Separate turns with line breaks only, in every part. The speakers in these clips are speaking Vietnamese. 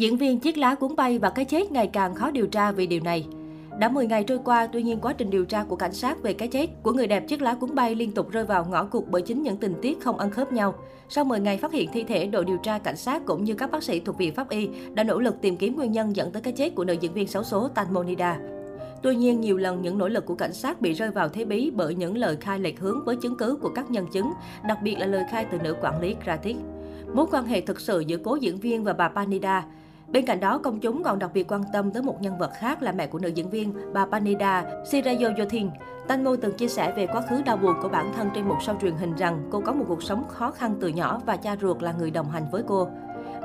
Diễn viên chiếc lá cuốn bay và cái chết ngày càng khó điều tra vì điều này. Đã 10 ngày trôi qua, tuy nhiên quá trình điều tra của cảnh sát về cái chết của người đẹp chiếc lá cuốn bay liên tục rơi vào ngõ cụt bởi chính những tình tiết không ăn khớp nhau. Sau 10 ngày phát hiện thi thể, đội điều tra cảnh sát cũng như các bác sĩ thuộc viện pháp y đã nỗ lực tìm kiếm nguyên nhân dẫn tới cái chết của nữ diễn viên xấu số Tanmonida. Tuy nhiên, nhiều lần những nỗ lực của cảnh sát bị rơi vào thế bí bởi những lời khai lệch hướng với chứng cứ của các nhân chứng, đặc biệt là lời khai từ nữ quản lý Kratik. Mối quan hệ thực sự giữa cố diễn viên và bà Panida Bên cạnh đó, công chúng còn đặc biệt quan tâm tới một nhân vật khác là mẹ của nữ diễn viên, bà Panida Sirayoyothin. Tanmo từng chia sẻ về quá khứ đau buồn của bản thân trên một show truyền hình rằng cô có một cuộc sống khó khăn từ nhỏ và cha ruột là người đồng hành với cô.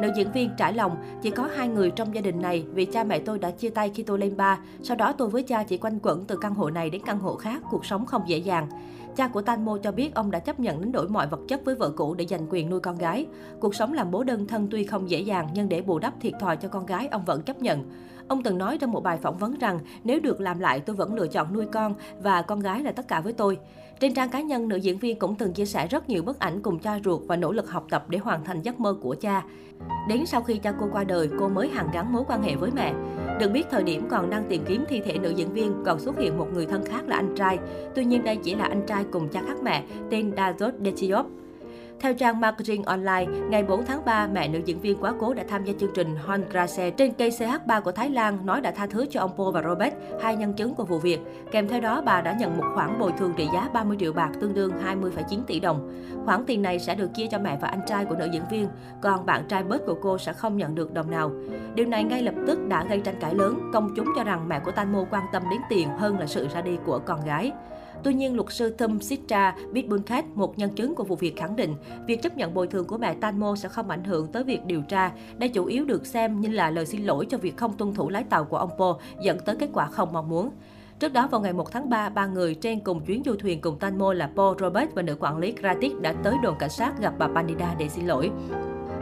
Nữ diễn viên trải lòng, chỉ có hai người trong gia đình này vì cha mẹ tôi đã chia tay khi tôi lên ba. Sau đó tôi với cha chỉ quanh quẩn từ căn hộ này đến căn hộ khác, cuộc sống không dễ dàng. Cha của Tanmo cho biết ông đã chấp nhận đánh đổi mọi vật chất với vợ cũ để giành quyền nuôi con gái. Cuộc sống làm bố đơn thân tuy không dễ dàng nhưng để bù đắp thiệt thòi cho con gái ông vẫn chấp nhận. Ông từng nói trong một bài phỏng vấn rằng nếu được làm lại tôi vẫn lựa chọn nuôi con và con gái là tất cả với tôi. Trên trang cá nhân, nữ diễn viên cũng từng chia sẻ rất nhiều bức ảnh cùng cha ruột và nỗ lực học tập để hoàn thành giấc mơ của cha. Đến sau khi cha cô qua đời, cô mới hàn gắn mối quan hệ với mẹ. Được biết thời điểm còn đang tìm kiếm thi thể nữ diễn viên, còn xuất hiện một người thân khác là anh trai. Tuy nhiên đây chỉ là anh trai cùng cha khác mẹ, tên Dazot Detiop. Theo trang Marketing Online, ngày 4 tháng 3, mẹ nữ diễn viên quá cố đã tham gia chương trình Hon Grace trên cây CH3 của Thái Lan nói đã tha thứ cho ông Paul và Robert, hai nhân chứng của vụ việc. Kèm theo đó, bà đã nhận một khoản bồi thường trị giá 30 triệu bạc tương đương 20,9 tỷ đồng. Khoản tiền này sẽ được chia cho mẹ và anh trai của nữ diễn viên, còn bạn trai bớt của cô sẽ không nhận được đồng nào. Điều này ngay lập tức đã gây tranh cãi lớn, công chúng cho rằng mẹ của Tanmo quan tâm đến tiền hơn là sự ra đi của con gái. Tuy nhiên, luật sư Thum Sitra Bitbunkat, một nhân chứng của vụ việc khẳng định, việc chấp nhận bồi thường của mẹ Tanmo sẽ không ảnh hưởng tới việc điều tra. Đây chủ yếu được xem như là lời xin lỗi cho việc không tuân thủ lái tàu của ông Po, dẫn tới kết quả không mong muốn. Trước đó vào ngày 1 tháng 3, ba người trên cùng chuyến du thuyền cùng Tanmo là Paul Robert và nữ quản lý Kratik đã tới đồn cảnh sát gặp bà Pandida để xin lỗi.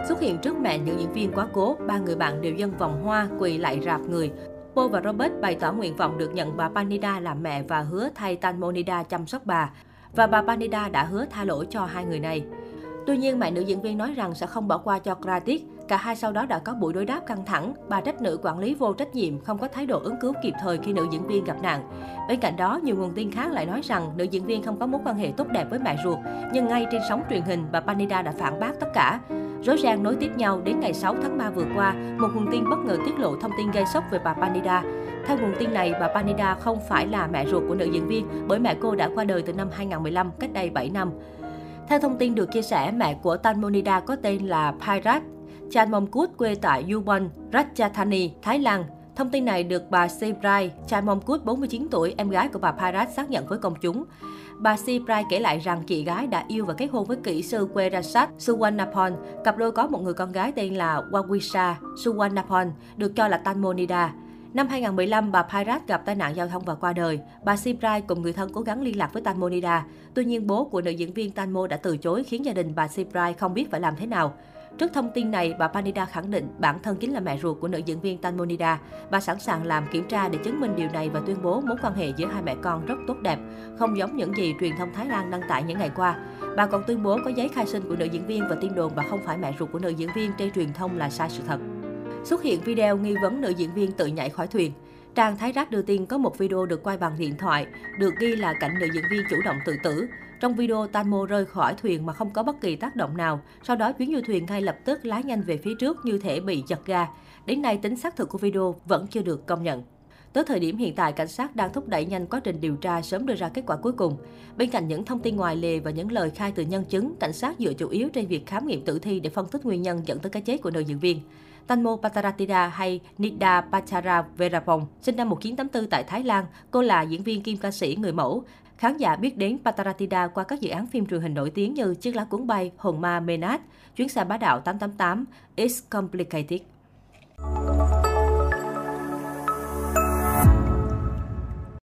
Xuất hiện trước mẹ những diễn viên quá cố, ba người bạn đều dân vòng hoa quỳ lại rạp người. Paul và Robert bày tỏ nguyện vọng được nhận bà Panida làm mẹ và hứa thay Tanmonida chăm sóc bà. Và bà Panida đã hứa tha lỗi cho hai người này. Tuy nhiên, mẹ nữ diễn viên nói rằng sẽ không bỏ qua cho Gratis. Cả hai sau đó đã có buổi đối đáp căng thẳng. Bà trách nữ quản lý vô trách nhiệm, không có thái độ ứng cứu kịp thời khi nữ diễn viên gặp nạn. Bên cạnh đó, nhiều nguồn tin khác lại nói rằng nữ diễn viên không có mối quan hệ tốt đẹp với mẹ ruột. Nhưng ngay trên sóng truyền hình, bà Panida đã phản bác tất cả. Rối ren nối tiếp nhau đến ngày 6 tháng 3 vừa qua, một nguồn tin bất ngờ tiết lộ thông tin gây sốc về bà Panida. Theo nguồn tin này, bà Panida không phải là mẹ ruột của nữ diễn viên bởi mẹ cô đã qua đời từ năm 2015, cách đây 7 năm. Theo thông tin được chia sẻ, mẹ của Tanmonida có tên là Pairat Chanmongkut quê tại Yubon, Ratchathani, Thái Lan. Thông tin này được bà Sebrai cút 49 tuổi, em gái của bà Pairat xác nhận với công chúng. Bà Sebrai kể lại rằng chị gái đã yêu và kết hôn với kỹ sư quê Rasat Cặp đôi có một người con gái tên là Wawisha Suwannapon, được cho là Tanmonida. Năm 2015, bà Pirat gặp tai nạn giao thông và qua đời. Bà Sibrai cùng người thân cố gắng liên lạc với Tanmonida. Tuy nhiên, bố của nữ diễn viên Tanmo đã từ chối khiến gia đình bà Sibrai không biết phải làm thế nào. Trước thông tin này, bà Panida khẳng định bản thân chính là mẹ ruột của nữ diễn viên Tanmonida. Bà sẵn sàng làm kiểm tra để chứng minh điều này và tuyên bố mối quan hệ giữa hai mẹ con rất tốt đẹp, không giống những gì truyền thông Thái Lan đăng tải những ngày qua. Bà còn tuyên bố có giấy khai sinh của nữ diễn viên và tin đồn bà không phải mẹ ruột của nữ diễn viên trên truyền thông là sai sự thật. Xuất hiện video nghi vấn nữ diễn viên tự nhảy khỏi thuyền. Trang Thái Rác đưa tin có một video được quay bằng điện thoại, được ghi là cảnh nữ diễn viên chủ động tự tử. Trong video, Tanmo rơi khỏi thuyền mà không có bất kỳ tác động nào. Sau đó, chuyến du thuyền ngay lập tức lái nhanh về phía trước như thể bị giật ga. Đến nay, tính xác thực của video vẫn chưa được công nhận. Tới thời điểm hiện tại, cảnh sát đang thúc đẩy nhanh quá trình điều tra sớm đưa ra kết quả cuối cùng. Bên cạnh những thông tin ngoài lề và những lời khai từ nhân chứng, cảnh sát dựa chủ yếu trên việc khám nghiệm tử thi để phân tích nguyên nhân dẫn tới cái chết của nữ diễn viên. Tanmo Pataratida hay Nida Pachara Verapong, sinh năm 1984 tại Thái Lan. Cô là diễn viên kim ca sĩ người mẫu. Khán giả biết đến Pataratida qua các dự án phim truyền hình nổi tiếng như Chiếc lá cuốn bay, Hồn ma Menat, Chuyến xe bá đạo 888, It's Complicated.